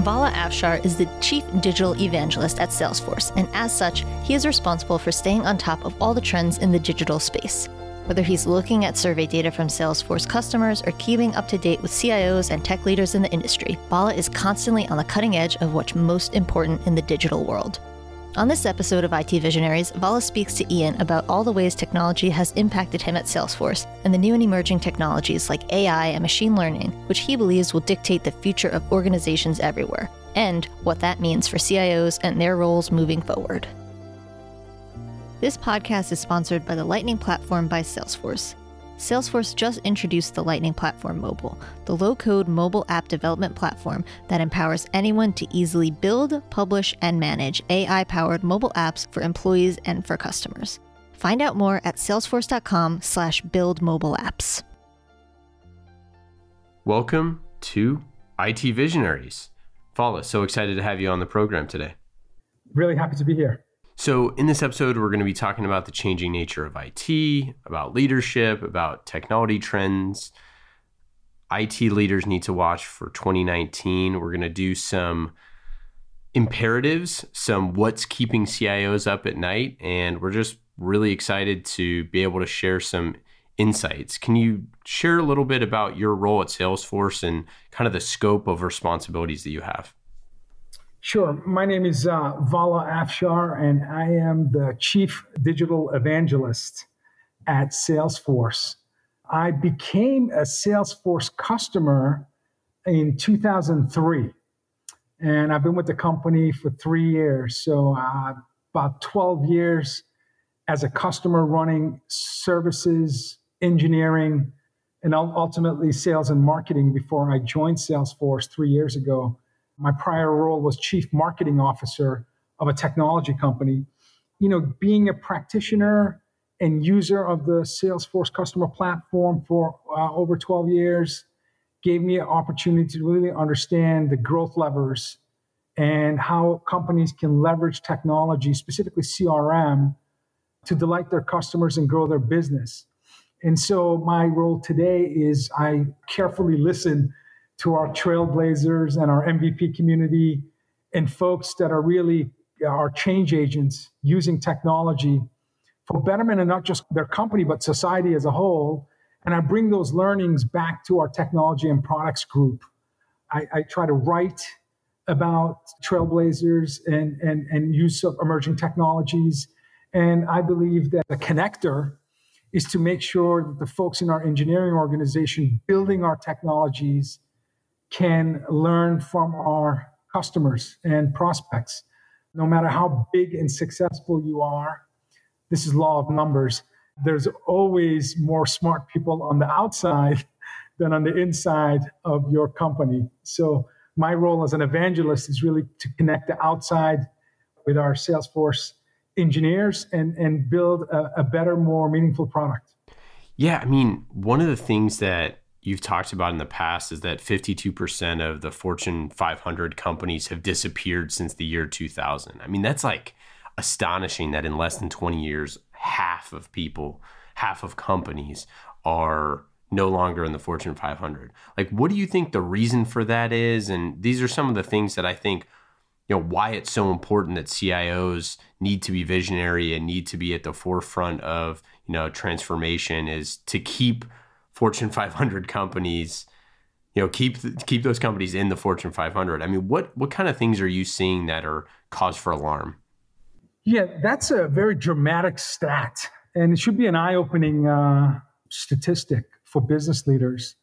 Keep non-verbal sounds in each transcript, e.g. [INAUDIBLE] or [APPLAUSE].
Vala Afshar is the chief digital evangelist at Salesforce, and as such, he is responsible for staying on top of all the trends in the digital space. Whether he's looking at survey data from Salesforce customers or keeping up to date with CIOs and tech leaders in the industry, Vala is constantly on the cutting edge of what's most important in the digital world. On this episode of IT Visionaries, Vala speaks to Ian about all the ways technology has impacted him at Salesforce and the new and emerging technologies like AI and machine learning, which he believes will dictate the future of organizations everywhere, and what that means for CIOs and their roles moving forward. This podcast is sponsored by the Lightning Platform by Salesforce. Salesforce just introduced the Lightning Platform Mobile, the low code mobile app development platform that empowers anyone to easily build, publish, and manage AI powered mobile apps for employees and for customers. Find out more at salesforce.com slash build mobile apps. Welcome to IT Visionaries. Vala, so excited to have you on the program today. Really happy to be here. So, in this episode, we're going to be talking about the changing nature of IT, about leadership, about technology trends. IT leaders need to watch for 2019. We're going to do some imperatives, some what's keeping CIOs up at night, and we're just really excited to be able to share some insights. Can you share a little bit about your role at Salesforce and kind of the scope of responsibilities that you have? Sure. My name is uh, Vala Afshar, and I am the Chief Digital Evangelist at Salesforce. I became a Salesforce customer in 2003, and I've been with the company for three years. So, uh, about 12 years as a customer running services, engineering, and ultimately sales and marketing before I joined Salesforce three years ago. My prior role was chief marketing officer of a technology company. You know, being a practitioner and user of the Salesforce customer platform for uh, over 12 years gave me an opportunity to really understand the growth levers and how companies can leverage technology, specifically CRM, to delight their customers and grow their business. And so my role today is I carefully listen to our trailblazers and our MVP community and folks that are really uh, our change agents using technology for betterment and not just their company, but society as a whole. And I bring those learnings back to our technology and products group. I, I try to write about trailblazers and, and, and use of emerging technologies. And I believe that the connector is to make sure that the folks in our engineering organization building our technologies can learn from our customers and prospects. No matter how big and successful you are, this is law of numbers. There's always more smart people on the outside [LAUGHS] than on the inside of your company. So my role as an evangelist is really to connect the outside with our Salesforce engineers and, and build a, a better, more meaningful product. Yeah, I mean, one of the things that you've talked about in the past is that 52% of the Fortune 500 companies have disappeared since the year 2000. I mean, that's like astonishing that in less than 20 years, half of people, half of companies are no longer in the Fortune 500. Like, what do you think the reason for that is? And these are some of the things that I think, you know, why it's so important that CIOs need to be visionary and need to be at the forefront of, you know, transformation is to keep Fortune 500 companies, you know, keep keep those companies in the Fortune 500. I mean, what what kind of things are you seeing that are cause for alarm? Yeah, that's a very dramatic stat, and it should be an eye-opening uh, statistic for business leaders.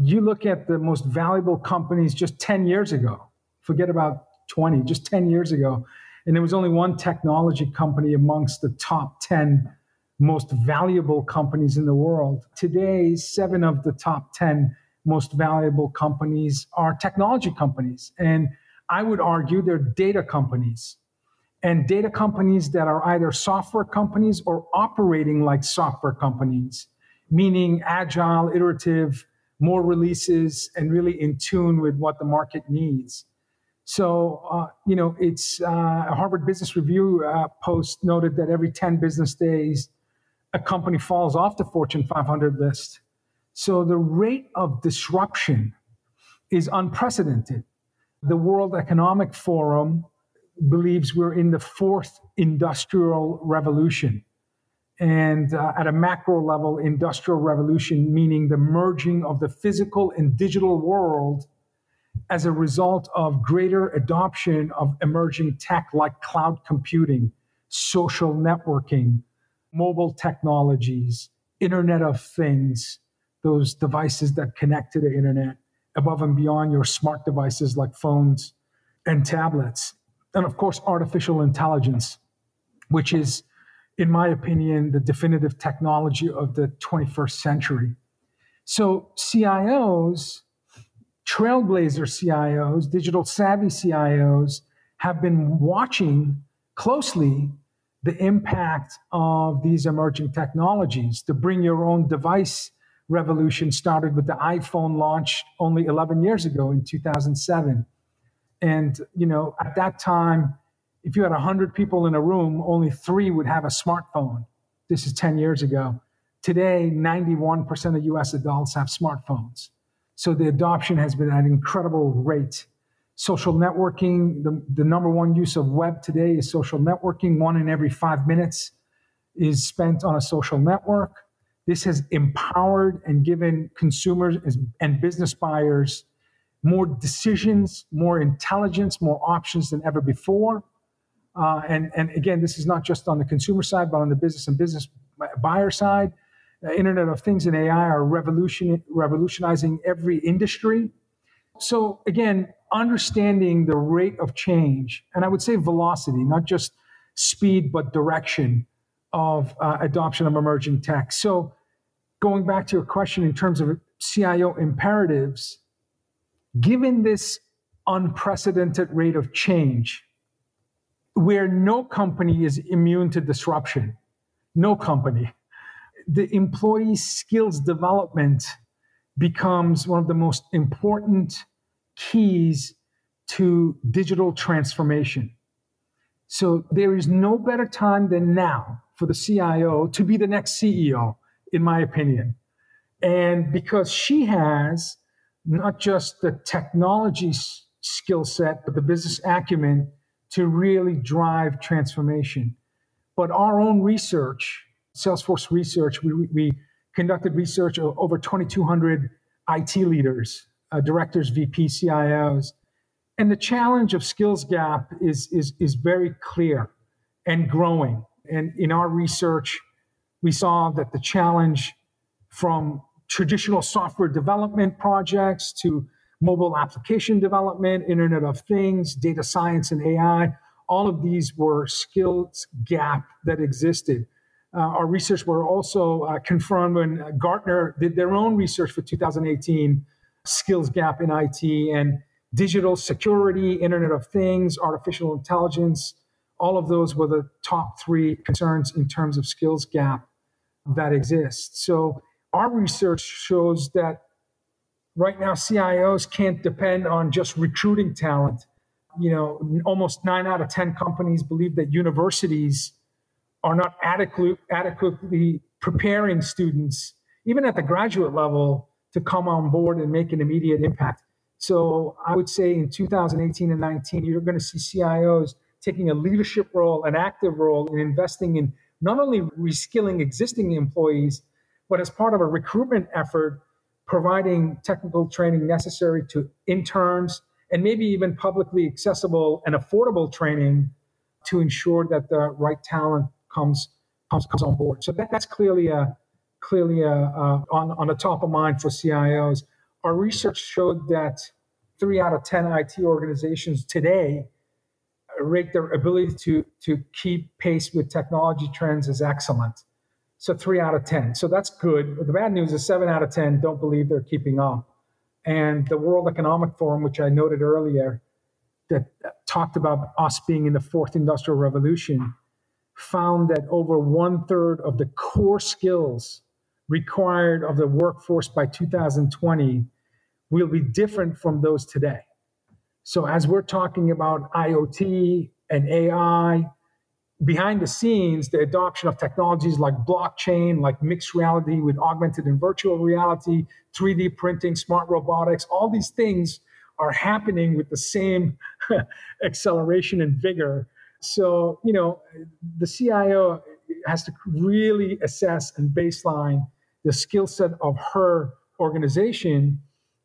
You look at the most valuable companies just 10 years ago. Forget about 20, just 10 years ago, and there was only one technology company amongst the top 10 most valuable companies in the world. Today, seven of the top 10 most valuable companies are technology companies. And I would argue they're data companies. And data companies that are either software companies or operating like software companies, meaning agile, iterative, more releases, and really in tune with what the market needs. So, uh, you know, it's uh, a Harvard Business Review uh, post noted that every 10 business days, a company falls off the Fortune 500 list. So the rate of disruption is unprecedented. The World Economic Forum believes we're in the fourth industrial revolution. And uh, at a macro level, industrial revolution, meaning the merging of the physical and digital world as a result of greater adoption of emerging tech like cloud computing, social networking, mobile technologies, Internet of Things, those devices that connect to the internet above and beyond your smart devices like phones and tablets. And of course, artificial intelligence, which is, in my opinion, the definitive technology of the 21st century. So, CIOs, trailblazer CIOs, digital savvy CIOs have been watching closely the impact of these emerging technologies. The bring your own device revolution started with the iPhone launched only 11 years ago in 2007. And, you know, at that time, if you had 100 people in a room, only three would have a smartphone. This is 10 years ago. Today, 91% of US adults have smartphones. So the adoption has been at an incredible rate social networking. The, the number one use of web today is social networking. One in every five minutes is spent on a social network. This has empowered and given consumers and business buyers more decisions, more intelligence, more options than ever before. Uh, and, and again, this is not just on the consumer side, but on the business and business buyer side. Uh, Internet of Things and AI are revolution, revolutionizing every industry. So again, understanding the rate of change, and I would say velocity, not just speed, but direction of uh, adoption of emerging tech. So, going back to your question in terms of CIO imperatives, given this unprecedented rate of change, where no company is immune to disruption, no company, the employee skills development becomes one of the most important keys to digital transformation. So there is no better time than now for the CIO to be the next CEO, in my opinion. And because she has not just the technology s- skill set, but the business acumen to really drive transformation. But our own research, Salesforce research, we, we conducted research of over 2,200 IT leaders uh, directors, VP, CIOs. And the challenge of skills gap is, is, is very clear and growing. And in our research, we saw that the challenge from traditional software development projects to mobile application development, Internet of Things, data science, and AI, all of these were skills gap that existed. Uh, our research were also uh, confirmed when Gartner did their own research for 2018 skills gap in IT and digital security, Internet of Things, artificial intelligence. All of those were the top three concerns in terms of skills gap that exists. So our research shows that right now CIOs can't depend on just recruiting talent. You know, almost nine out of 10 companies believe that universities are not adequate, adequately preparing students, even at the graduate level, to come on board and make an immediate impact. So I would say in 2018 and 19, you're going to see CIOs taking a leadership role, an active role in investing in not only reskilling existing employees, but as part of a recruitment effort, providing technical training necessary to interns and maybe even publicly accessible and affordable training to ensure that the right talent comes comes, comes on board. So that, that's clearly a clearly uh, uh, on, on the top of mind for CIOs. Our research showed that three out of 10 IT organizations today rate their ability to, to keep pace with technology trends as excellent. So three out of 10. So that's good. But the bad news is seven out of 10 don't believe they're keeping up. And the World Economic Forum, which I noted earlier, that talked about us being in the fourth industrial revolution, found that over one third of the core skills required of the workforce by 2020 will be different from those today. So, as we're talking about IoT and AI, behind the scenes, the adoption of technologies like blockchain, like mixed reality with augmented and virtual reality, 3D printing, smart robotics, all these things are happening with the same [LAUGHS] acceleration and vigor. So, you know, the CIO has to really assess and baseline the skill set of her organization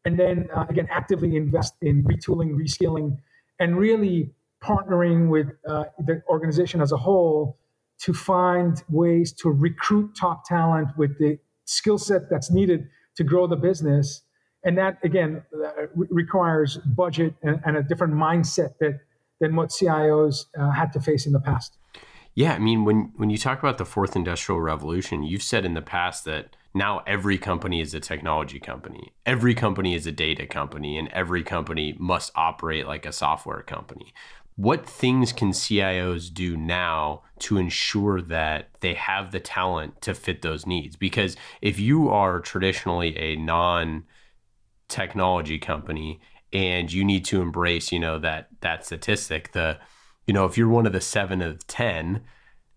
and then uh, again actively invest in retooling reskilling and really partnering with uh, the organization as a whole to find ways to recruit top talent with the skill set that's needed to grow the business. And that again uh, re- requires budget and, and, a different mindset that than what cios uh, had to face in the past yeah, I mean, when when you talk about the fourth industrial revolution, you've said in the past that now every company is a technology company, every company is a data company, and every company must operate like a software company. What things can CIOs do now to ensure that they have the talent to fit those needs? Because if you are traditionally a non technology company and you need to embrace, you know, that that statistic, the you know, if you're one of the seven of 10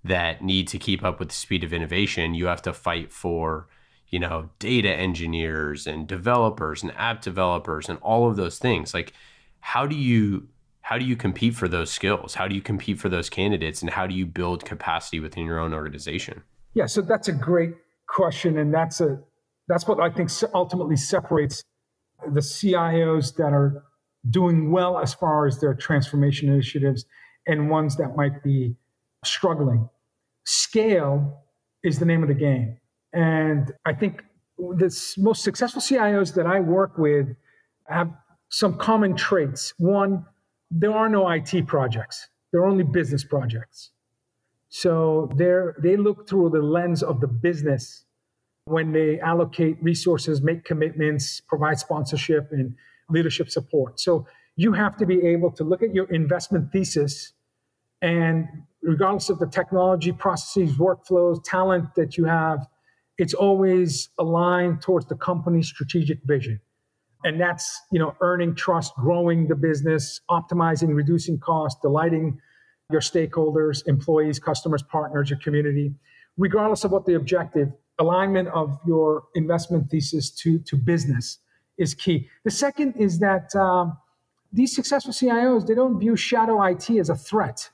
that need to keep up with the speed of innovation, you have to fight for, you know, data engineers and developers and app developers and all of those things. Like, how do you how do you compete for those skills? How do you compete for those candidates and how do you build capacity within your own organization? Yeah, so that's a great question and that's a that's what I think ultimately separates the CIOs that are doing well as far as their transformation initiatives and ones that might be struggling. Scale is the name of the game. And I think the most successful CIOs that I work with have some common traits. One, there are no IT projects, there are only business projects. So they're, they look through the lens of the business when they allocate resources, make commitments, provide sponsorship and leadership support. So you have to be able to look at your investment thesis and regardless of the technology, processes, workflows, talent that you have, it's always aligned towards the company's strategic vision. And that's, you know, earning trust, growing the business, optimizing, reducing costs, delighting your stakeholders, employees, customers, partners, your community, regardless of what the objective, alignment of your investment thesis to, to business is key. The second is that um, these successful CIOs, they don't view shadow IT as a threat.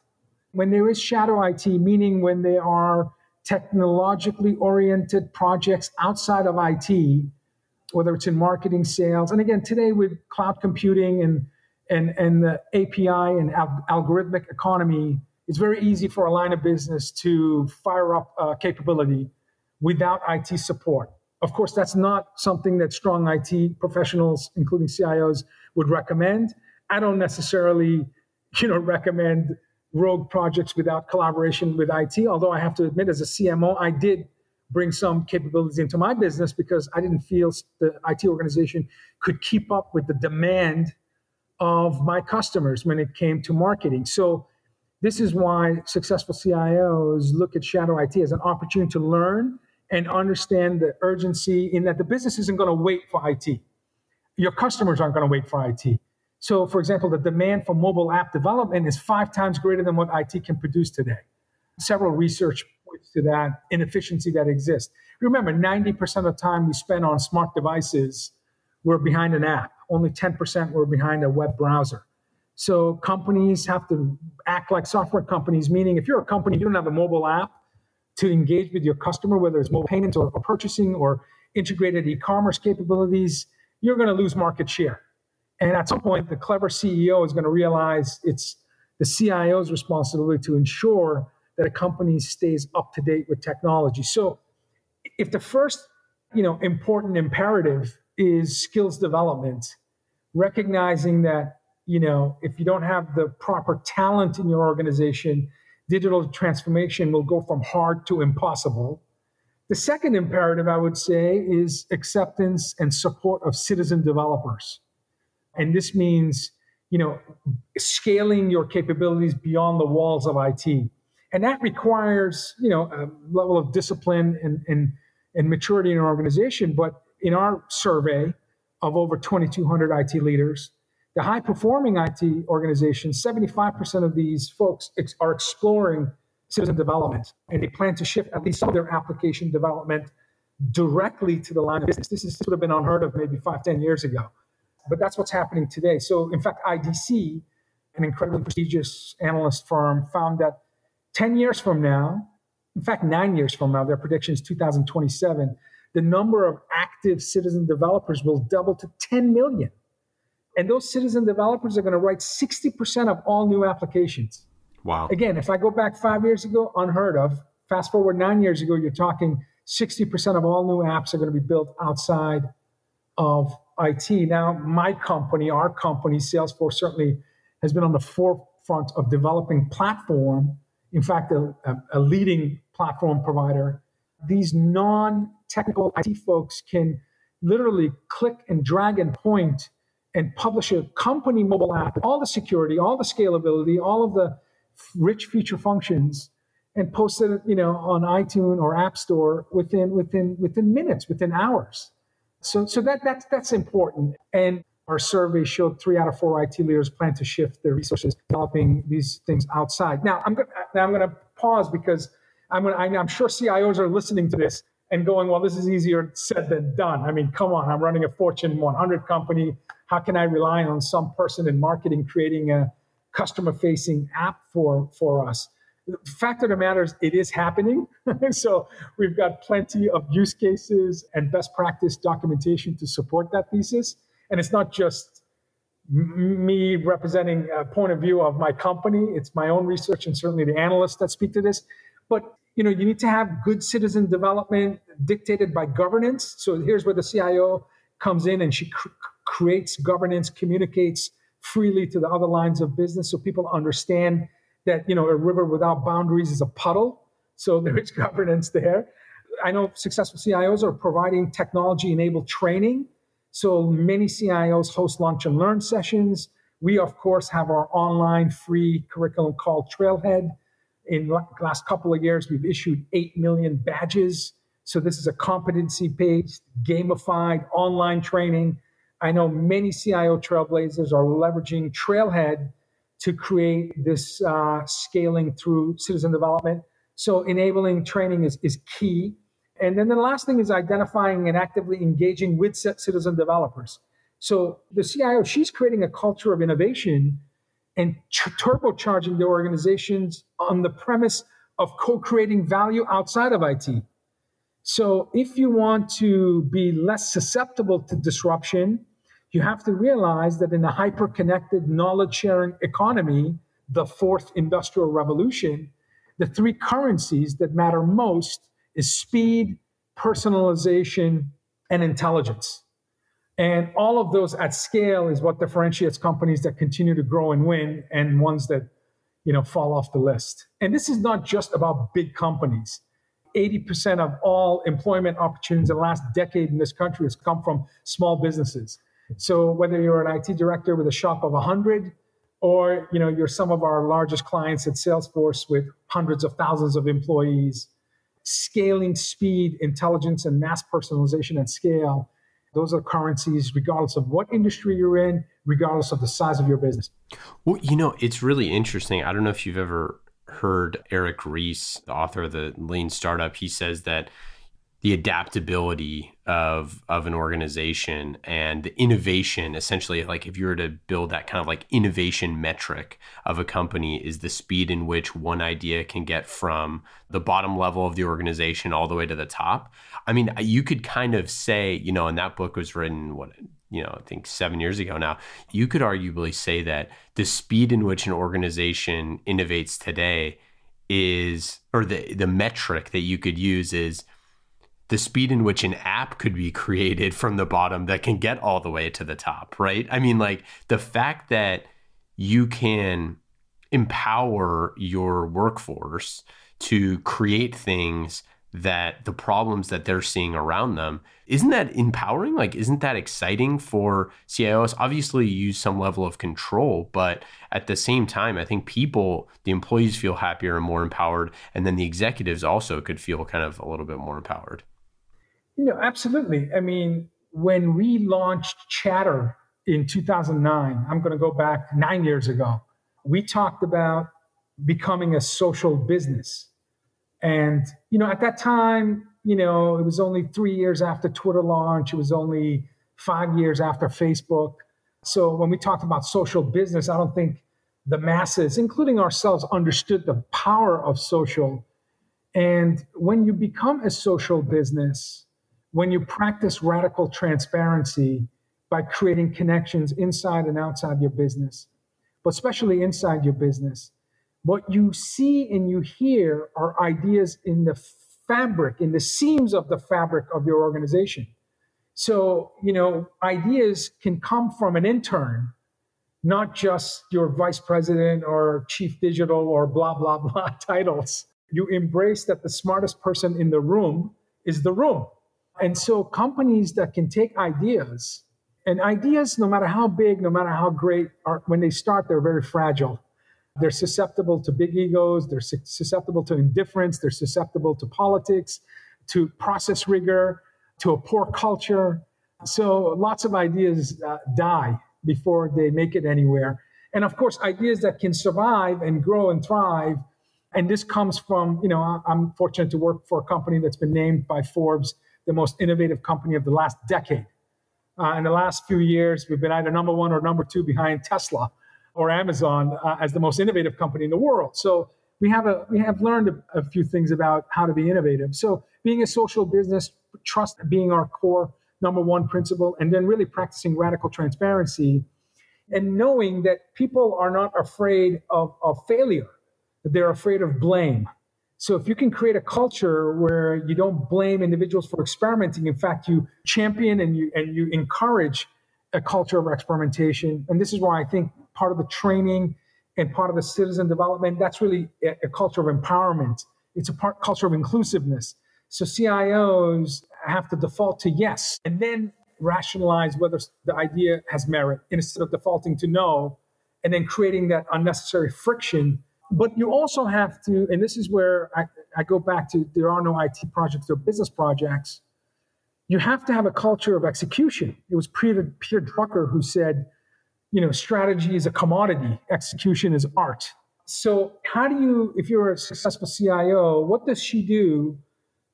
When there is shadow IT, meaning when there are technologically oriented projects outside of IT, whether it's in marketing, sales, and again, today with cloud computing and and, and the API and al- algorithmic economy, it's very easy for a line of business to fire up a capability without IT support. Of course, that's not something that strong IT professionals, including CIOs, would recommend. I don't necessarily, you know, recommend rogue projects without collaboration with IT. Although I have to admit, as a CMO, I did bring some capabilities into my business because I didn't feel the IT organization could keep up with the demand of my customers when it came to marketing. So this is why successful CIOs look at shadow IT as an opportunity to learn and understand the urgency in that the business isn't going to wait for IT. Your customers aren't going to wait for IT. So, for example, the demand for mobile app development is five times greater than what IT can produce today. Several research points to that inefficiency that exists. Remember, 90% of the time we spend on smart devices, we're behind an app. Only 10% we're behind a web browser. So companies have to act like software companies, meaning if you're a company, you don't have a mobile app to engage with your customer, whether it's mobile payments or, or purchasing or integrated e-commerce capabilities, you're going to lose market share and at some point, the clever CEO is going to realize it's the CIO's responsibility to ensure that a company stays up to date with technology. So, if the first, you know, important imperative is skills development, recognizing that you know if you don't have the proper talent in your organization, digital transformation will go from hard to impossible. The second imperative, I would say, is acceptance and support of citizen developers and this means, you know, scaling your capabilities beyond the walls of IT. And that requires, you know, a level of discipline and, and, and maturity in an organization. But in our survey of over 2,200 IT leaders, the high performing IT organizations, 75% of these folks ex- are exploring citizen development and they plan to shift at least some of their application development directly to the line of business. This, is, this would have been unheard of maybe five, ten years ago but that's what's happening today. So, in fact, IDC, an incredibly prestigious analyst firm, found that 10 years from now, in fact, nine years from now, their prediction is 2027, the number of active citizen developers will double to 10 million. And those citizen developers are going to write 60% of all new applications. Wow. Again, if I go back five years ago, unheard of. Fast forward nine years ago, you're talking 60% of all new apps are going to be built outside of IT. Now, my company, our company, Salesforce, certainly has been on the forefront of developing platform. In fact, a, a leading platform provider. These non-technical IT folks can literally click and drag and point and publish a company mobile app, all the security, all the scalability, all of the rich feature functions and post it, you know, on iTunes or App Store within within within minutes, within hours. So so that that's that's important. And our survey showed three out of four IT leaders plan to shift their resources developing these things outside. Now I'm going now I'm going to pause because I'm gonna, I'm sure CIOs are listening to this and going, well, this is easier said than done. I mean, come on, I'm running a Fortune 100 company. How can I rely on some person in marketing creating a customer facing app for for us? The fact of the matter is it is happening. [LAUGHS] So we've got plenty of use cases and best practice documentation to support that thesis. And it's not just me representing a point of view of my company. It's my own research and certainly the analysts that speak to this. But you know you need to have good citizen development dictated by governance. So here's where the cio comes in and she cr- creates governance communicates freely to the other lines of business so people understand that you know a river without boundaries is a puddle. So [LAUGHS] there is governance there. I know successful CIOs are providing technology-enabled training. So many CIOs host lunch and learn sessions. We of course have our online free curriculum called Trailhead. In the last couple of years, we've issued eight million badges. So this is a competency-based, gamified online training. I know many CIO trailblazers are leveraging Trailhead to create this uh, scaling through citizen development. So enabling training is, is key. And then the last thing is identifying and actively engaging with citizen developers. So the CIO, she's creating a culture of innovation and t- turbocharging the organizations on the premise of co-creating value outside of IT. So if you want to be less susceptible to disruption, you have to realize that in a hyper connected knowledge sharing economy, the fourth industrial revolution, the three currencies that matter most is speed, personalization, and intelligence. And all of those at scale is what differentiates companies that continue to grow and win and ones that you know fall off the list. And this is not just about big companies. 80% of all employment opportunities in the last decade in this country has come from small businesses. So whether you're an IT director with a shop of 100 or you know you're some of our largest clients at Salesforce with hundreds of thousands of employees, scaling speed, intelligence and mass personalization at scale, those are currencies regardless of what industry you're in, regardless of the size of your business. Well, you know, it's really interesting. I don't know if you've ever heard Eric Ries, the author of the Lean Startup, he says that the adaptability of of an organization and the innovation essentially like if you were to build that kind of like innovation metric of a company is the speed in which one idea can get from the bottom level of the organization all the way to the top. I mean you could kind of say you know and that book was written what you know i think 7 years ago now. You could arguably say that the speed in which an organization innovates today is or the the metric that you could use is the speed in which an app could be created from the bottom that can get all the way to the top, right? I mean, like the fact that you can empower your workforce to create things that the problems that they're seeing around them isn't that empowering? Like isn't that exciting for cios obviously you use some level of control but at the same time i think people the employees feel happier and more empowered and then the executives also could feel kind of a little bit more empowered you know, absolutely. I mean, when we launched Chatter in 2009, I'm going to go back nine years ago, we talked about becoming a social business. And, you know, at that time, you know, it was only three years after Twitter launch, it was only five years after Facebook. So when we talked about social business, I don't think the masses, including ourselves, understood the power of social. And when you become a social business, when you practice radical transparency by creating connections inside and outside your business, but especially inside your business, what you see and you hear are ideas in the fabric, in the seams of the fabric of your organization. So, you know, ideas can come from an intern, not just your vice president or chief digital or blah, blah, blah [LAUGHS] titles. You embrace that the smartest person in the room is the room. And so, companies that can take ideas, and ideas, no matter how big, no matter how great, are when they start, they're very fragile they're susceptible to big egos, they're susceptible to indifference, they're susceptible to politics, to process rigor, to a poor culture. So lots of ideas uh, die before they make it anywhere. And of course, ideas that can survive and grow and thrive. And this comes from, you know, I'm fortunate to work for a company that's been named by Forbes the most innovative company of the last decade. Uh, in the last few years, we've been either number one or number two behind Tesla or Amazon uh, as the most innovative company in the world. So we have a we have learned a, a, few things about how to be innovative. So being a social business, trust being our core number one principle, and then really practicing radical transparency, and knowing that people are not afraid of, of failure, they're afraid of blame. So if you can create a culture where you don't blame individuals for experimenting, in fact, you champion and you and you encourage a culture of experimentation. And this is why I think part of the training and part of the citizen development. That's really a, a culture of empowerment. It's a part culture of inclusiveness. So CIOs have to default to yes, and then rationalize whether the idea has merit instead of defaulting to no, and then creating that unnecessary friction. But you also have to, and this is where I, I go back to there are no IT projects, or business projects. You have to have a culture of execution. It was Peter, Peter Drucker who said, you know, strategy is a commodity, execution is art. So, how do you, if you're a successful CIO, what does she do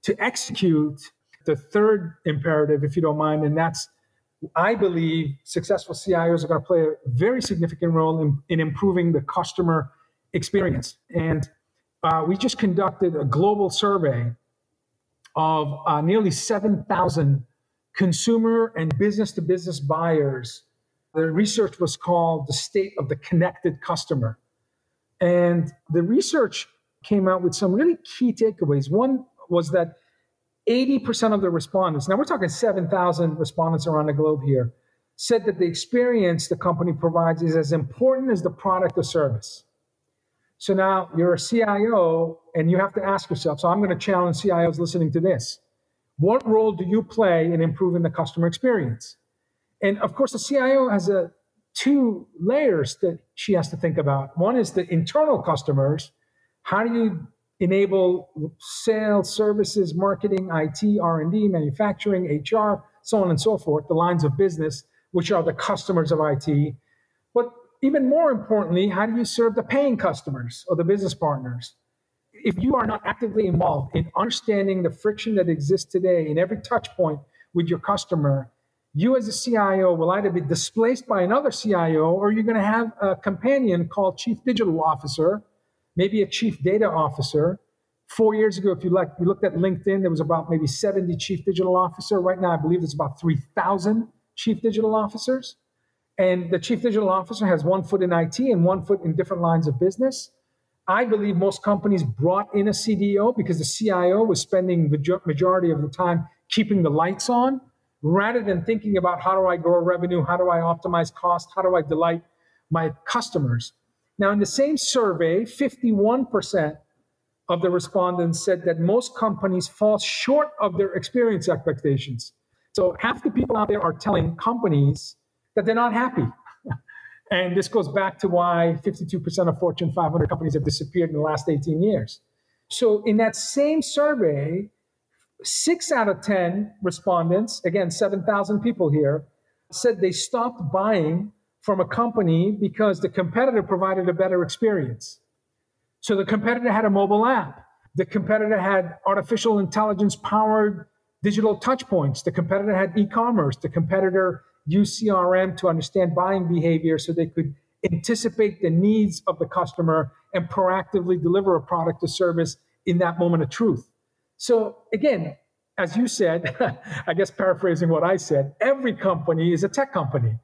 to execute the third imperative, if you don't mind? And that's, I believe, successful CIOs are going to play a very significant role in, in improving the customer experience. And uh, we just conducted a global survey of uh, nearly 7,000 consumer and business to business buyers the research was called The State of the Connected Customer. And the research came out with some really key takeaways. One was that 80% of the respondents, now we're talking 7,000 respondents around the globe here, said that the experience the company provides is as important as the product or service. So now you're a CIO and you have to ask yourself so I'm going to challenge CIOs listening to this. What role do you play in improving the customer experience? And of course, the CIO has a two layers that she has to think about. One is the internal customers. How do you enable sales, services, marketing, IT, R&D, manufacturing, HR, so on and so forth, the lines of business, which are the customers of IT. But even more importantly, how do you serve the paying customers or the business partners? If you are not actively involved in understanding the friction that exists today in every touch point with your customer, you as a CIO will either be displaced by another CIO or you're going to have a companion called Chief Digital Officer, maybe a Chief Data Officer. Four years ago, if you like, you looked at LinkedIn, there was about maybe 70 Chief Digital Officer. Right now, I believe there's about 3,000 Chief Digital Officers. And the Chief Digital Officer has one foot in IT and one foot in different lines of business. I believe most companies brought in a CDO because the CIO was spending the majority of the time keeping the lights on rather than thinking about how do I grow revenue, how do I optimize cost, how do I delight my customers. Now, in the same survey, 51% of the respondents said that most companies fall short of their experience expectations. So half the people out there are telling companies that they're not happy. [LAUGHS] and this goes back to why 52% of Fortune 500 companies have disappeared in the last 18 years. So in that same survey, Six out of 10 respondents, again, 7,000 people here, said they stopped buying from a company because the competitor provided a better experience. So the competitor had a mobile app. The competitor had artificial intelligence powered digital touchpoints. The competitor had e commerce. The competitor use CRM to understand buying behavior so they could anticipate the needs of the customer and proactively deliver a product or service in that moment of truth. So, again, as you said, [LAUGHS] I guess paraphrasing what I said, every company is a tech company,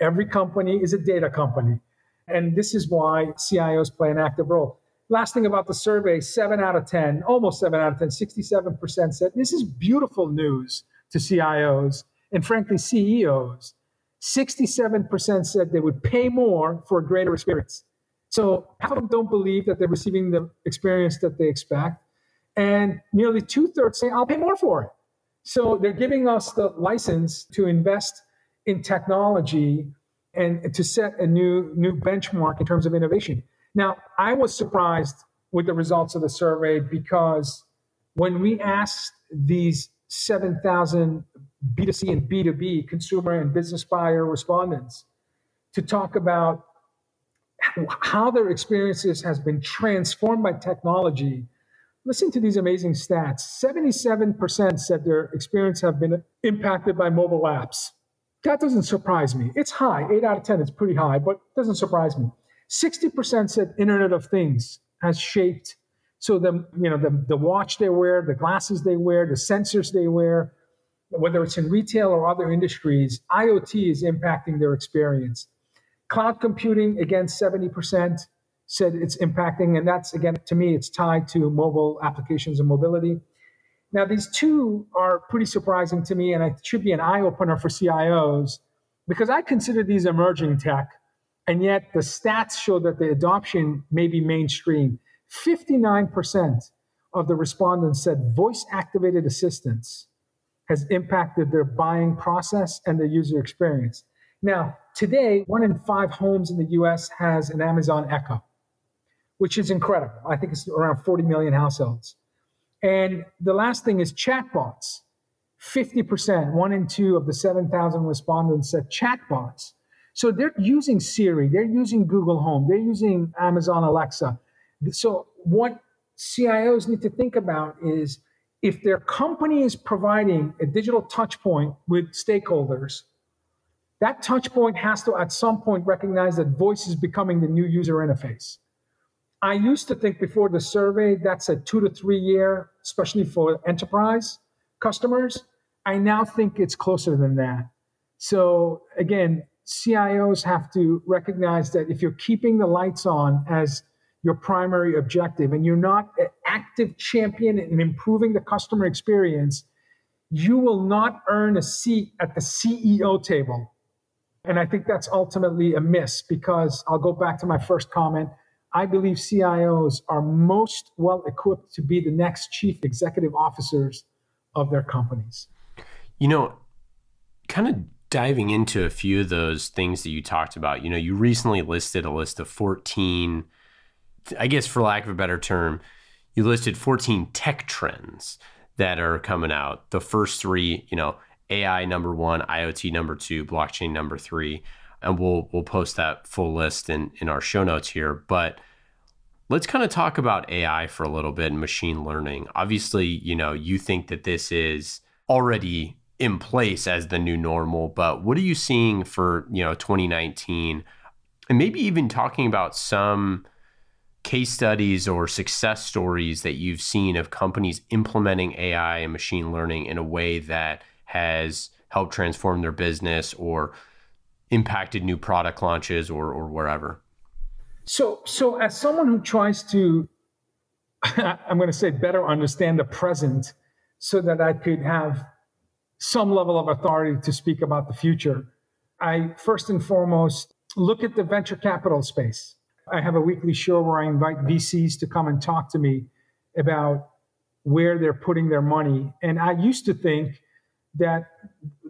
every company is a data company. And this is why CIOs play an active role. Last thing about the survey seven out of 10, almost seven out of 10, 67% said this is beautiful news to CIOs and frankly CEOs. 67% said they would pay more for a greater experience. So half of them don't believe that they're receiving the experience that they expect. And nearly two thirds say, I'll pay more for it. So they're giving us the license to invest in technology and to set a new, new benchmark in terms of innovation. Now, I was surprised with the results of the survey because when we asked these 7,000 B2C and B2B consumer and business buyer respondents to talk about how their experiences has been transformed by technology. Listen to these amazing stats. 77% said their experience have been impacted by mobile apps. That doesn't surprise me. It's high. 8 out of 10 is pretty high, but doesn't surprise me. 60% said Internet of Things has shaped so the you know the, the watch they wear, the glasses they wear, the sensors they wear, whether it's in retail or other industries, IoT is impacting their experience. Cloud computing, again, 70% said it's impacting, and that's again to me, it's tied to mobile applications and mobility. Now, these two are pretty surprising to me, and it should be an eye opener for CIOs because I consider these emerging tech, and yet the stats show that the adoption may be mainstream. 59% of the respondents said voice activated assistance has impacted their buying process and their user experience. Now, today, one in five homes in the US has an Amazon Echo, which is incredible. I think it's around 40 million households. And the last thing is chatbots. 50%, one in two of the 7,000 respondents said chatbots. So they're using Siri, they're using Google Home, they're using Amazon Alexa. So, what CIOs need to think about is if their company is providing a digital touch point with stakeholders, that touch point has to at some point recognize that voice is becoming the new user interface. I used to think before the survey that's a two to three year, especially for enterprise customers. I now think it's closer than that. So again, CIOs have to recognize that if you're keeping the lights on as your primary objective and you're not an active champion in improving the customer experience, you will not earn a seat at the CEO table. And I think that's ultimately a miss because I'll go back to my first comment. I believe CIOs are most well equipped to be the next chief executive officers of their companies. You know, kind of diving into a few of those things that you talked about, you know, you recently listed a list of 14 I guess for lack of a better term, you listed 14 tech trends that are coming out. The first three, you know, AI number one, IoT number two, blockchain number three. And we'll we'll post that full list in, in our show notes here. But let's kind of talk about AI for a little bit and machine learning. Obviously, you know, you think that this is already in place as the new normal, but what are you seeing for, you know, 2019? And maybe even talking about some case studies or success stories that you've seen of companies implementing AI and machine learning in a way that has helped transform their business or impacted new product launches or, or wherever? So, so as someone who tries to, [LAUGHS] I'm going to say, better understand the present so that I could have some level of authority to speak about the future, I first and foremost look at the venture capital space. I have a weekly show where I invite VCs to come and talk to me about where they're putting their money. And I used to think that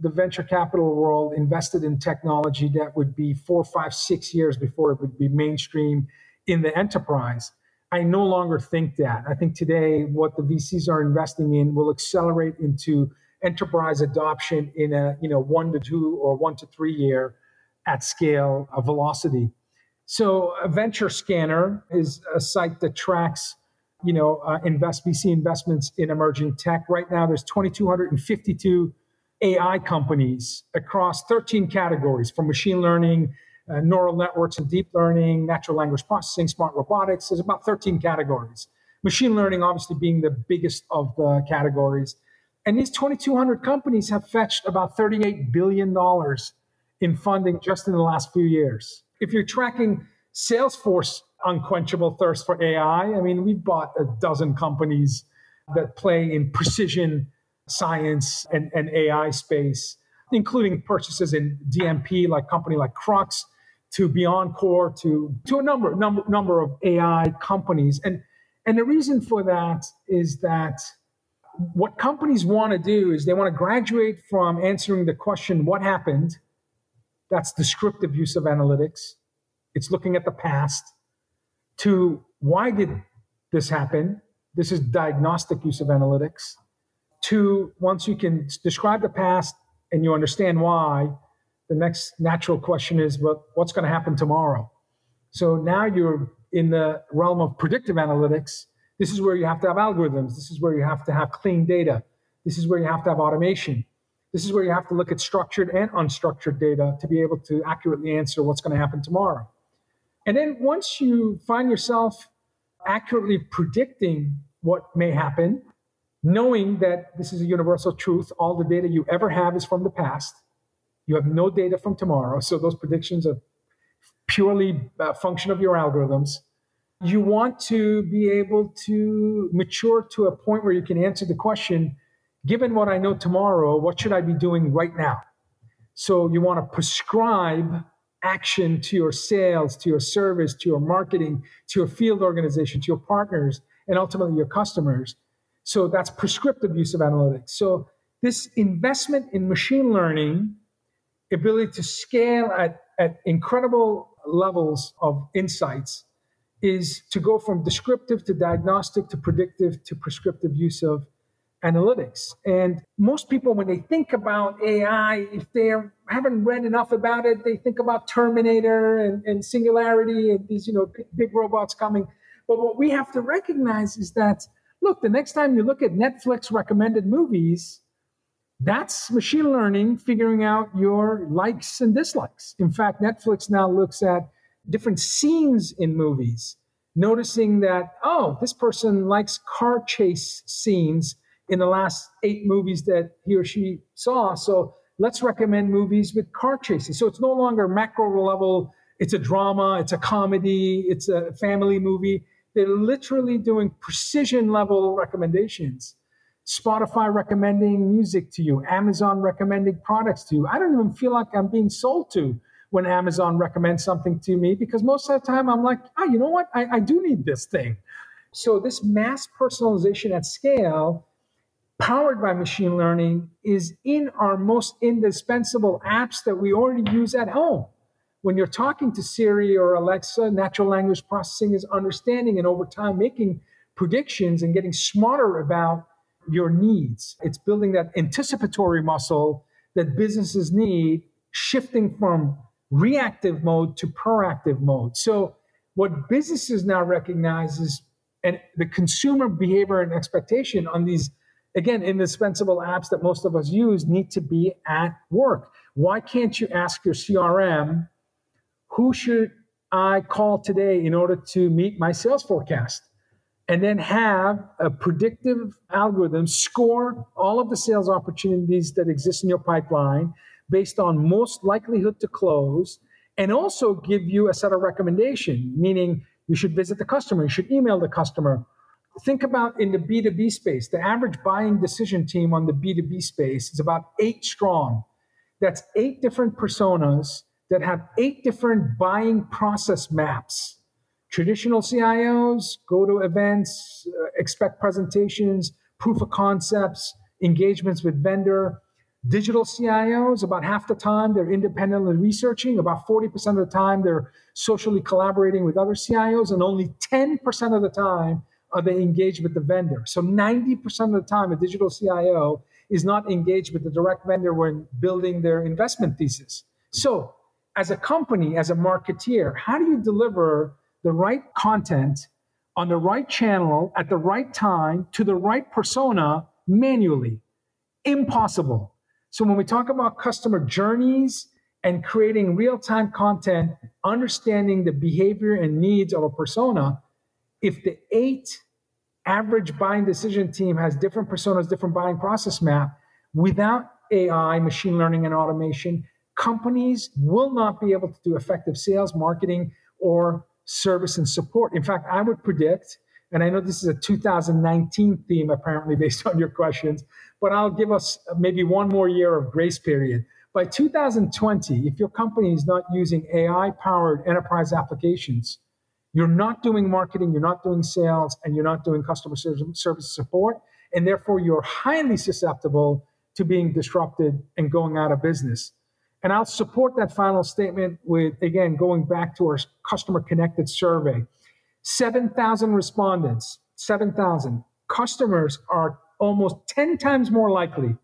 the venture capital world invested in technology that would be four, five, six years before it would be mainstream in the enterprise. I no longer think that. I think today what the VCs are investing in will accelerate into enterprise adoption in a you know one to two or one to three year at scale of velocity. So a venture scanner is a site that tracks, you know, uh, invest VC investments in emerging tech. Right now, there's 2,252 AI companies across 13 categories from machine learning, uh, neural networks and deep learning, natural language processing, smart robotics. There's about 13 categories. Machine learning, obviously, being the biggest of the categories. And these 2,200 companies have fetched about $38 billion in funding just in the last few years. If you're tracking Salesforce unquenchable thirst for AI, I mean, we've bought a dozen companies that play in precision science and, and AI space, including purchases in DMP, like company like Krux, to Beyond Core, to, to a number, number, number of AI companies. And, and the reason for that is that what companies want to do is they want to graduate from answering the question, what happened? That's descriptive use of analytics. It's looking at the past to why did this happen? This is diagnostic use of analytics. To once you can describe the past and you understand why, the next natural question is, well, what's going to happen tomorrow? So now you're in the realm of predictive analytics. This is where you have to have algorithms. This is where you have to have clean data. This is where you have to have automation. This is where you have to look at structured and unstructured data to be able to accurately answer what's going to happen tomorrow. And then once you find yourself accurately predicting what may happen, knowing that this is a universal truth, all the data you ever have is from the past. You have no data from tomorrow. So those predictions are purely a function of your algorithms. You want to be able to mature to a point where you can answer the question given what I know tomorrow, what should I be doing right now? So you want to prescribe action to your sales, to your service, to your marketing, to your field organization, to your partners, and ultimately your customers. So that's prescriptive use of analytics. So this investment in machine learning, ability to scale at, at incredible levels of insights, is to go from descriptive to diagnostic to predictive to prescriptive use of analytics. And most people, when they think about AI, if they haven't read enough about it, they think about Terminator and, and Singularity and these, you know, big, big robots coming. But what we have to recognize is that, look, the next time you look at Netflix recommended movies, that's machine learning figuring out your likes and dislikes. In fact, Netflix now looks at different scenes in movies, noticing that, oh, this person likes car chase scenes in the last eight movies that he or she saw. So let's recommend movies with car chases. So it's no longer macro level, it's a drama, it's a comedy, it's a family movie. They're literally doing precision level recommendations. Spotify recommending music to you, Amazon recommending products to you. I don't even feel like I'm being sold to when Amazon recommends something to me because most of the time I'm like, ah, oh, you know what? I, I do need this thing. So this mass personalization at scale powered by machine learning is in our most indispensable apps that we already use at home. When you're talking to Siri or Alexa, natural language processing is understanding and over time making predictions and getting smarter about your needs. It's building that anticipatory muscle that businesses need, shifting from reactive mode to proactive mode. So, what businesses now recognize is and the consumer behavior and expectation on these again, indispensable apps that most of us use need to be at work. Why can't you ask your CRM, who should I call today in order to meet my sales forecast? And then have a predictive algorithm score all of the sales opportunities that exist in your pipeline based on most likelihood to close, and also give you a set of recommendation, meaning you should visit the customer, you should email the customer, think about in the B2B space, the average buying decision team on the B2B space is about eight strong. That's eight different personas that have eight different buying process maps. Traditional CIOs go to events, uh, expect presentations, proof of concepts, engagements with vendor. Digital CIOs, about half the time they're independently researching, about 40% of the time they're socially collaborating with other CIOs, and only 10% of the time are they engaged with the vendor? So 90% of the time, a digital CIO is not engaged with the direct vendor when building their investment thesis. So, as a company, as a marketeer, how do you deliver the right content on the right channel at the right time to the right persona manually? Impossible. So when we talk about customer journeys and creating real time content, understanding the behavior and needs of a persona, if the eight average buying decision team has different personas, different buying process map, without AI, machine learning, and automation, companies will not be able to do effective sales, marketing, or service and support. In fact, I would predict, and I know this is a 2019 theme apparently [LAUGHS] based on your questions, but I'll give us maybe one more year of grace period. By 2020, if your company is not using AI powered enterprise applications, you're not doing marketing, you're not doing sales, and you're not doing customer service support. And therefore, you're highly susceptible to being disrupted and going out of business. And I'll support that final statement with, again, going back to our customer connected survey 7,000 respondents, 7,000 customers are almost 10 times more likely.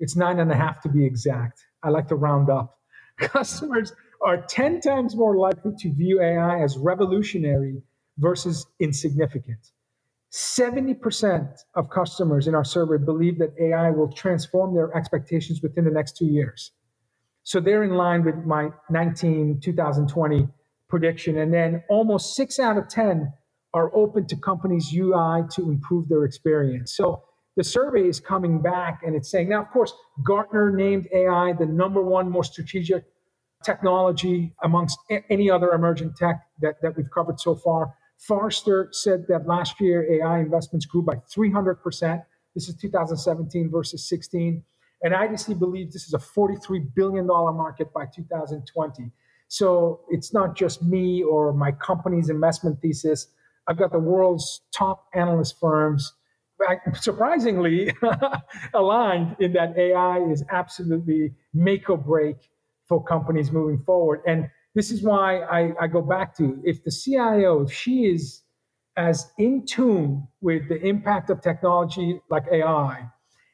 It's nine and a half to be exact. I like to round up. [LAUGHS] Customers are 10 times more likely to view AI as revolutionary versus insignificant. 70% of customers in our survey believe that AI will transform their expectations within the next two years. So they're in line with my 19 2020 prediction. And then almost six out of 10 are open to companies' UI to improve their experience. So the survey is coming back and it's saying, now, of course, Gartner named AI the number one most strategic technology amongst any other emerging tech that, that we've covered so far. Forrester said that last year AI investments grew by 300%. This is 2017 versus 16. And IDC believes this is a $43 billion market by 2020. So it's not just me or my company's investment thesis. I've got the world's top analyst firms surprisingly [LAUGHS] aligned in that AI is absolutely make or break for companies moving forward. And this is why I, I go back to if the CIO, if she is as in tune with the impact of technology like AI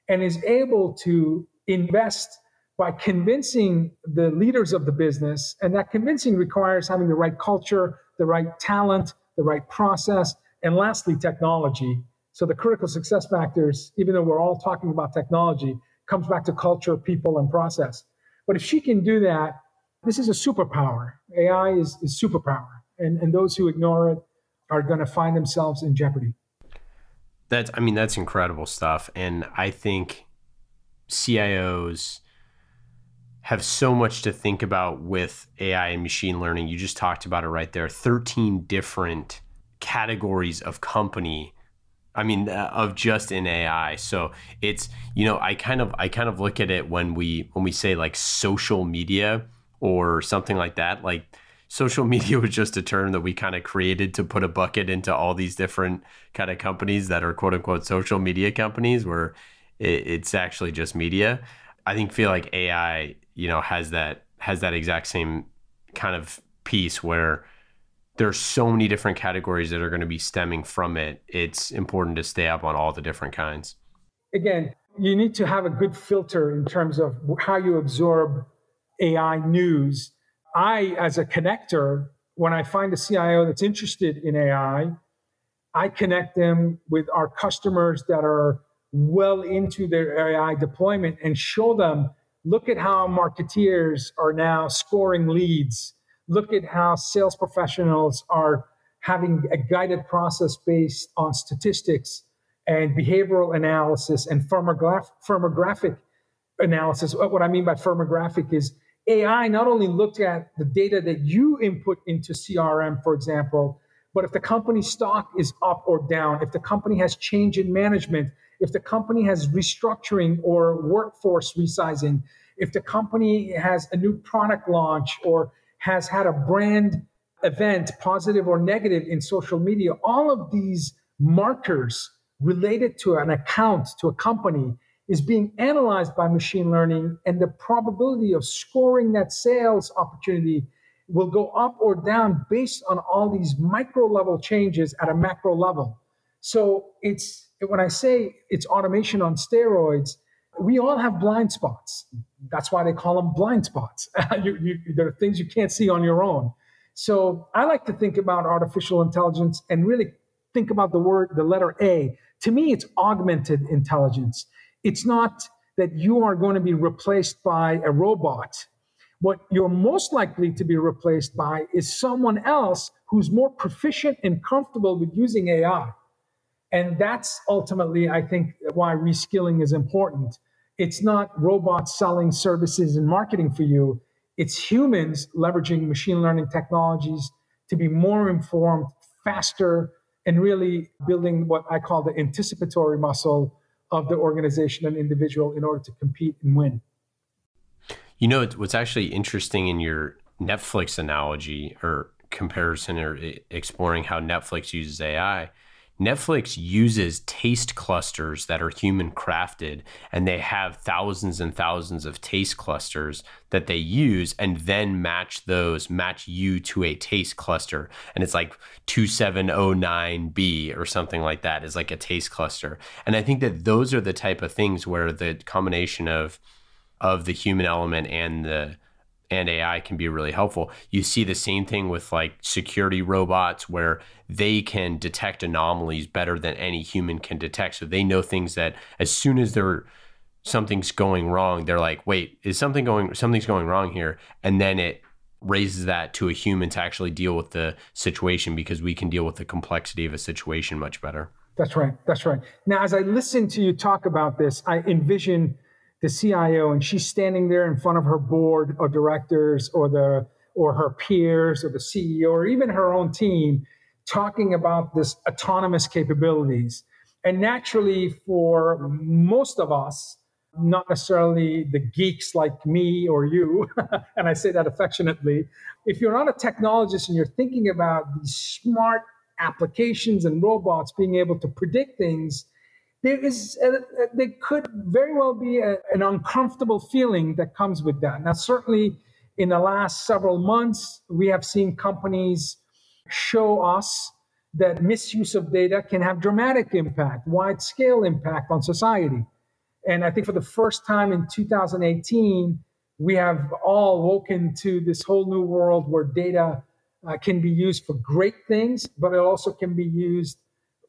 and is able to invest by convincing the leaders of the business, and that convincing requires having the right culture, the right talent, the right process, and lastly, technology. So the critical success factors, even though we're all talking about technology, comes back to culture, people, and process. But if she can do that, this is a superpower. AI is, superpower. And, and those who ignore it are going to find themselves in jeopardy. That's, I mean, that's incredible stuff. And I think CIOs have so much to think about with AI and machine learning. You just talked about it right there 13 different categories of company I mean, uh, of just in AI. So it's you know, I kind of I kind of look at it when we when we say like social media or something like that. Like social [LAUGHS] media was just a term that we kind of created to put a bucket into all these different kind of companies that are quote unquote social media companies, where it, it's actually just media. I think feel like AI, you know, has that has that exact same kind of piece where there's so many different categories that are going to be stemming from it. It's important to stay up on all the different kinds. Again, you need to have a good filter in terms of how you absorb AI news. I, as a connector, when I find a CIO that's interested in AI, I connect them with our customers that are well into their AI deployment and show them look at how marketeers are now scoring leads look at how sales professionals are having a guided process based on statistics and behavioral analysis and firmograph- firmographic analysis. What I mean by firmographic is AI not only looked at the data that you input into CRM, for example, but if the company stock is up or down, if the company has change in management, if the company has restructuring or workforce resizing, if the company has a new product launch or has had a brand event, positive or negative, in social media, all of these markers related to an account, to a company, is being analyzed by machine learning, and the probability of scoring that sales opportunity will go up or down based on all these micro level changes at a macro level. So it's when I say it's automation on steroids, we all have blind spots. That's why they call them blind spots. [LAUGHS] you, you, there are things you can't see on your own. So I like to think about artificial intelligence and really think about the word, the letter A. To me, it's augmented intelligence. It's not that you are going to be replaced by a robot. What you're most likely to be replaced by is someone else who's more proficient and comfortable with using AI. And that's ultimately, I think, why reskilling is important. It's not robots selling services and marketing for you, it's humans leveraging machine learning technologies to be more informed, faster, and really building what I call the anticipatory muscle of the organization and individual in order to compete and win. You know, what's actually interesting in your Netflix analogy or comparison or exploring how Netflix uses AI Netflix uses taste clusters that are human crafted, and they have thousands and thousands of taste clusters that they use and then match those, match you to a taste cluster. And it's like 2709B or something like that is like a taste cluster. And I think that those are the type of things where the combination of of the human element and the and AI can be really helpful. You see the same thing with like security robots where they can detect anomalies better than any human can detect. So they know things that as soon as they're something's going wrong, they're like, wait, is something going something's going wrong here? And then it raises that to a human to actually deal with the situation because we can deal with the complexity of a situation much better. That's right. That's right. Now, as I listen to you talk about this, I envision the CIO and she's standing there in front of her board of directors or the or her peers or the CEO or even her own team talking about this autonomous capabilities. And naturally for most of us, not necessarily the geeks like me or you, [LAUGHS] and I say that affectionately, if you're not a technologist and you're thinking about these smart applications and robots being able to predict things there is a, there could very well be a, an uncomfortable feeling that comes with that. Now, certainly in the last several months, we have seen companies show us that misuse of data can have dramatic impact, wide scale impact on society. And I think for the first time in 2018, we have all woken to this whole new world where data uh, can be used for great things, but it also can be used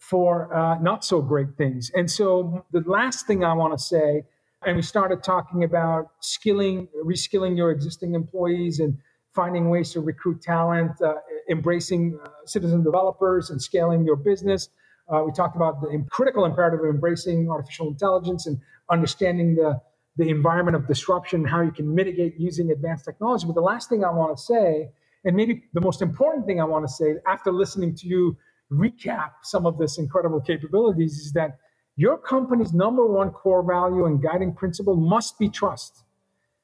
for uh, not so great things. And so the last thing I want to say, and we started talking about skilling, reskilling your existing employees and finding ways to recruit talent, uh, embracing uh, citizen developers and scaling your business. Uh, we talked about the critical imperative of embracing artificial intelligence and understanding the, the environment of disruption, how you can mitigate using advanced technology. But the last thing I want to say, and maybe the most important thing I want to say after listening to you recap some of this incredible capabilities is that your company's number one core value and guiding principle must be trust.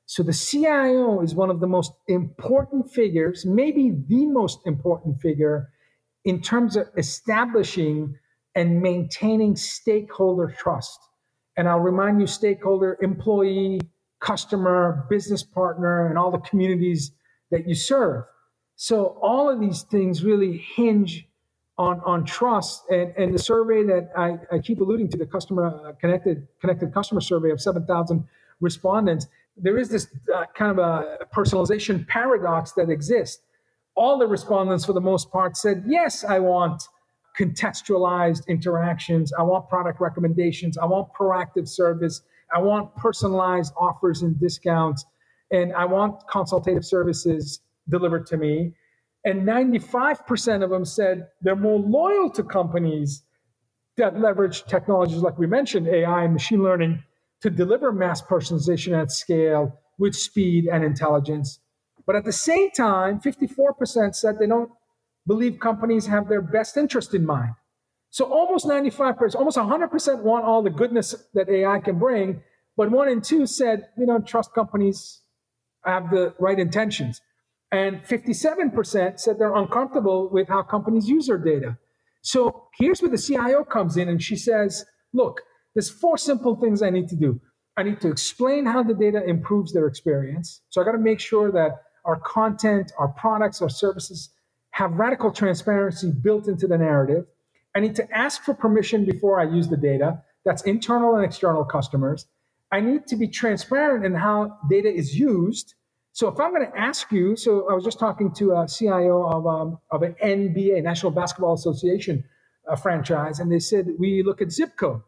So the CIO is one of the most important figures, maybe the most important figure in terms of establishing and maintaining stakeholder trust. And I'll remind you stakeholder, employee, customer, business partner, and all the communities that you serve. So all of these things really hinge on on trust. And and the survey that I, I keep alluding to the customer uh, connected connected customer survey of 7,000 respondents there is this uh, kind of a personalization paradox that exists. All the respondents for the most part said yes I want contextualized interactions. I want product recommendations. I want proactive service. I want personalized offers and discounts. And I want consultative services delivered to me and 95% of them said they're more loyal to companies that leverage technologies like we mentioned, AI and machine learning, to deliver mass personalization at scale with speed and intelligence. But at the same time, 54% said they don't believe companies have their best interest in mind. So almost 95%, almost 100% want all the goodness that AI can bring, but one in two said, you know, trust companies have the right intentions. And 57% said they're uncomfortable with how companies use their data. So here's where the CIO comes in and she says, look, there's four simple things I need to do. I need to explain how the data improves their experience. So I got to make sure that our content, our products, our services have radical transparency built into the narrative. I need to ask for permission before I use the data. That's internal and external customers. I need to be transparent in how data is used so if I'm going to ask you, so I was just talking to a CIO of, um, of an NBA, National Basketball Association uh, franchise, and they said we look at zip code.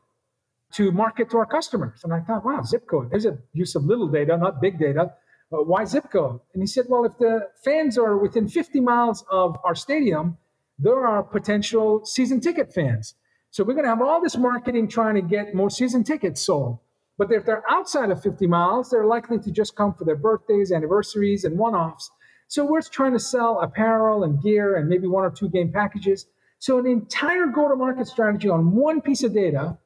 to market to our customers. And I thought, wow, zip code. There's a use of little data, not big data. But why zip code? And he said, well, if the fans are within 50 miles of our stadium, there are potential season ticket fans. So we're going to have all this marketing trying to get more season tickets sold. But if they're outside of 50 miles, they're likely to just come for their birthdays, anniversaries, and one offs. So we're trying to sell apparel and gear and maybe one or two game packages. So an entire go to market strategy on one piece of data.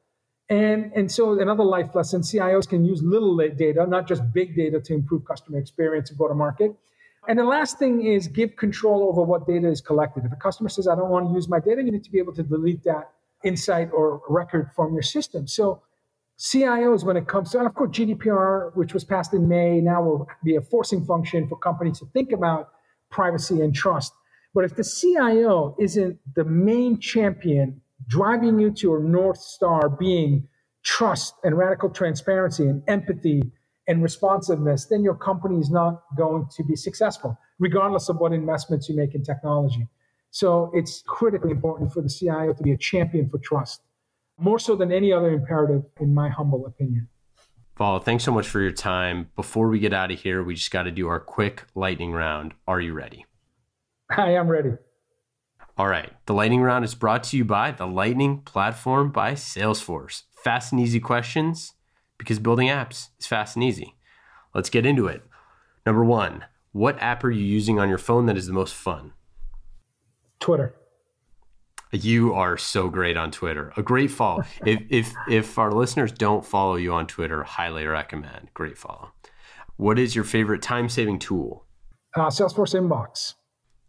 And, and so another life lesson CIOs can use little data, not just big data, to improve customer experience and go to market. And the last thing is give control over what data is collected. If a customer says, I don't want to use my data, you need to be able to delete that insight or record from your system. So CIOs, when it comes to, and of course, GDPR, which was passed in May, now will be a forcing function for companies to think about privacy and trust. But if the CIO isn't the main champion driving you to your North Star being trust and radical transparency and empathy and responsiveness, then your company is not going to be successful, regardless of what investments you make in technology. So it's critically important for the CIO to be a champion for trust more so than any other imperative, in my humble opinion. Vala, thanks so much for your time. Before we get out of here, we just got to do our quick lightning round. Are you ready? I am ready. All right. The lightning round is brought to you by the Lightning Platform by Salesforce. Fast and easy questions because building apps is fast and easy. Let's get into it. Number one, what app are you using on your phone that is the most fun? Twitter. You are so great on Twitter. A great follow. [LAUGHS] if if if our listeners don't follow you on Twitter, highly recommend. Great follow. What is your favorite time saving tool? Uh, Salesforce Inbox.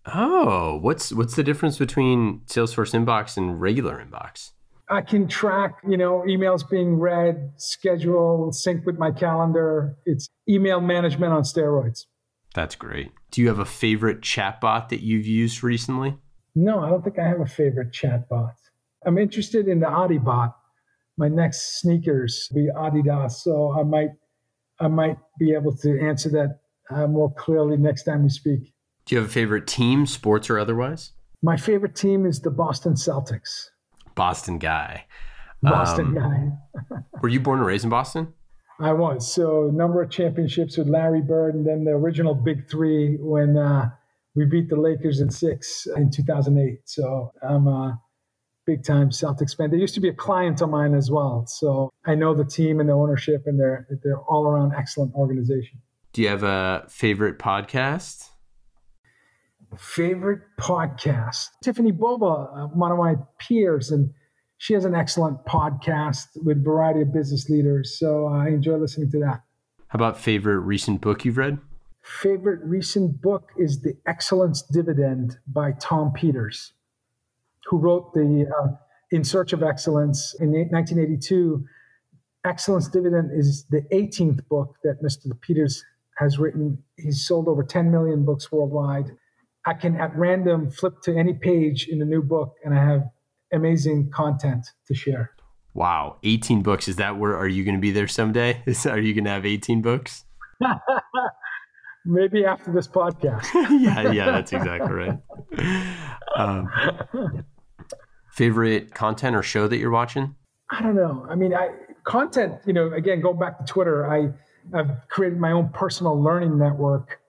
Oh, what's what's the difference between Salesforce Inbox and regular Inbox? I can track, you know, emails being read, schedule, sync with my calendar. It's email management on steroids. That's great. Do you have a favorite chatbot that you've used recently? No, I don't think I have a favorite chatbot. I'm interested in the Adibot. My next sneakers will be Adidas, so I might I might be able to answer that uh, more clearly next time we speak. Do you have a favorite team, sports or otherwise? My favorite team is the Boston Celtics. Boston guy. Boston um, guy. [LAUGHS] were you born and raised in Boston? I was. So, a number of championships with Larry Bird, and then the original Big Three when uh, we beat the Lakers in six in 2008. So I'm a big time Celtics fan. They used to be a client of mine as well. So I know the team and the ownership, and they're they're all around excellent organization. Do you have a favorite podcast? Favorite podcast? Tiffani Bova, uh, one of my peers, and she has an excellent podcast with a variety of business leaders. So I enjoy listening to that. How about favorite recent book you've read? Favorite recent book is The Excellence Dividend by Tom Peters, who wrote the uh, In Search of Excellence in 1982. Excellence Dividend is the 18th book that Mr. Peters has written. He's sold over 10 million books worldwide. I can, at random, flip to any page in the new book, and I have amazing content to share. Wow, 18 books. Is that where are you going to be there someday? Is, [LAUGHS] are you going to have 18 books? [LAUGHS] Maybe after this podcast. [LAUGHS] yeah, yeah, that's exactly right. Um, favorite content or show that you're watching? I don't know. I mean, I content. You know, again, going back to Twitter, I I've created my own personal learning network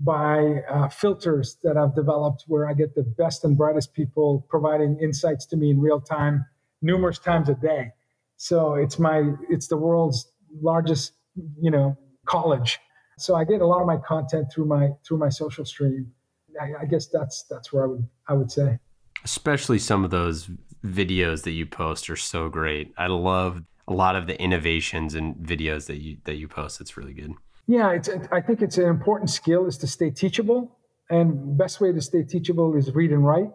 by uh, filters that I've developed, where I get the best and brightest people providing insights to me in real time, numerous times a day. So it's my it's the world's largest, you know, college so I get a lot of my content through my through my social stream. I, I guess that's that's where I would I would say. Especially some of those videos that you post are so great. I love a lot of the innovations and videos that you that you post. It's really good. Yeah, it's. I think it's an important skill is to stay teachable, and best way to stay teachable is read and write.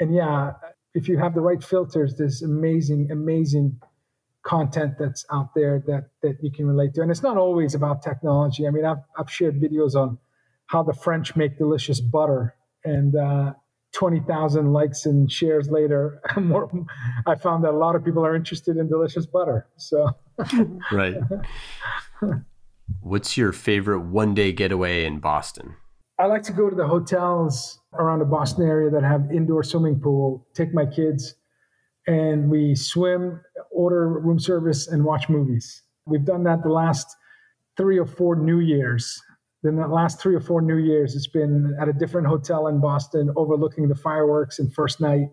And yeah, if you have the right filters, there's amazing, amazing content that's out there that that you can relate to. And it's not always about technology. I mean, I've I've shared videos on how the French make delicious butter, and uh, twenty thousand likes and shares later, [LAUGHS] more, I found that a lot of people are interested in delicious butter. So, [LAUGHS] right. What's your favorite one day getaway in Boston? I like to go to the hotels around the Boston area that have indoor swimming pool. Take my kids and we swim, order room service, and watch movies. We've done that the last three or four New Years. Then the last three or four New Years, it's been at a different hotel in Boston, overlooking the fireworks and first night,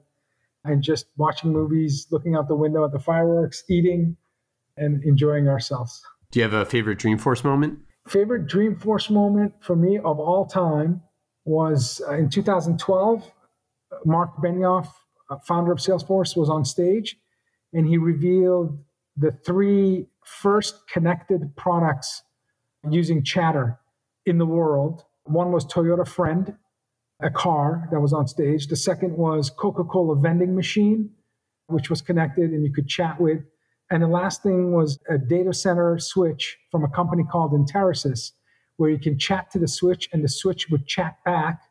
and just watching movies, looking out the window at the fireworks, eating, and enjoying ourselves. Do you have a favorite Dreamforce moment? Favorite Dreamforce moment for me of all time was uh, in 2012. Mark Benioff, Uh, founder of Salesforce, was on stage and he revealed the three first connected products using chatter in the world. One was Toyota Friend, a car that was on stage. The second was Coca Cola vending machine, which was connected and you could chat with. And the last thing was a data center switch from a company called Enterasys, where you can chat to the switch and the switch would chat back.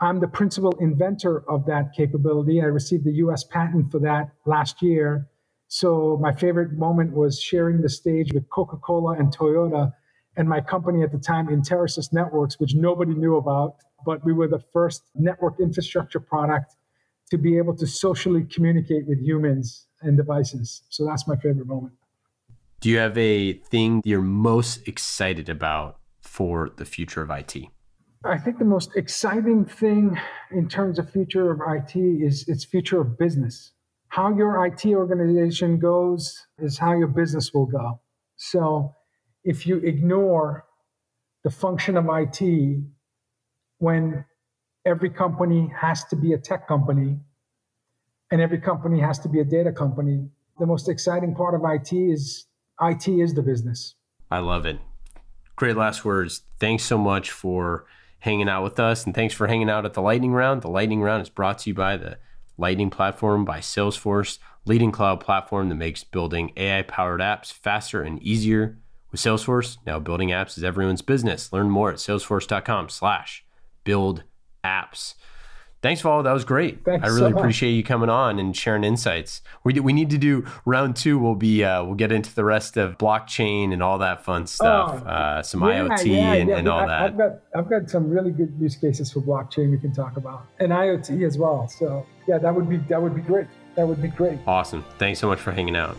I'm the principal inventor of that capability. I received the US patent for that last year. So my favorite moment was sharing the stage with Coca Cola and Toyota and my company at the time, Enterasys Networks, which nobody knew about, but we were the first network infrastructure product to be able to socially communicate with humans and devices. So that's my favorite moment. Do you have a thing you're most excited about for the future of IT? I think the most exciting thing in terms of future of IT is its future of business. How your IT organization goes is how your business will go. So if you ignore the function of IT when every company has to be a tech company and every company has to be a data company. The most exciting part of IT is IT is the business. I love it. Great last words. Thanks so much for hanging out with us and thanks for hanging out at the lightning round. The lightning round is brought to you by the Lightning platform by Salesforce, leading cloud platform that makes building AI powered apps faster and easier. With Salesforce, now building apps is everyone's business. Learn more at salesforce.com slash build apps. Thanks, Val. That was great. Thanks I really so appreciate you coming on and sharing insights. We, we need to do round two. We'll be uh, we'll get into the rest of blockchain and all that fun stuff, Oh, uh, some Yeah, IoT yeah, and, yeah. and all I, that. I've got I've got some really good use cases for blockchain we can talk about and IoT as well. So yeah, that would be that would be great. That would be great. Awesome. Thanks so much for hanging out.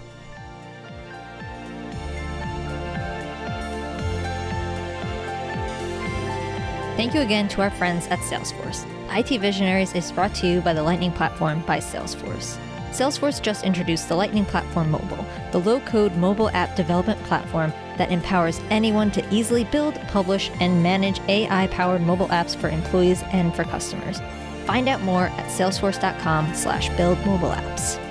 Thank you again to our friends at Salesforce. IT Visionaries is brought to you by the Lightning Platform by Salesforce. Salesforce just introduced the Lightning Platform Mobile, the low code mobile app development platform that empowers anyone to easily build, publish, and manage AI powered mobile apps for employees and for customers. Find out more at salesforce.com slash build mobile apps.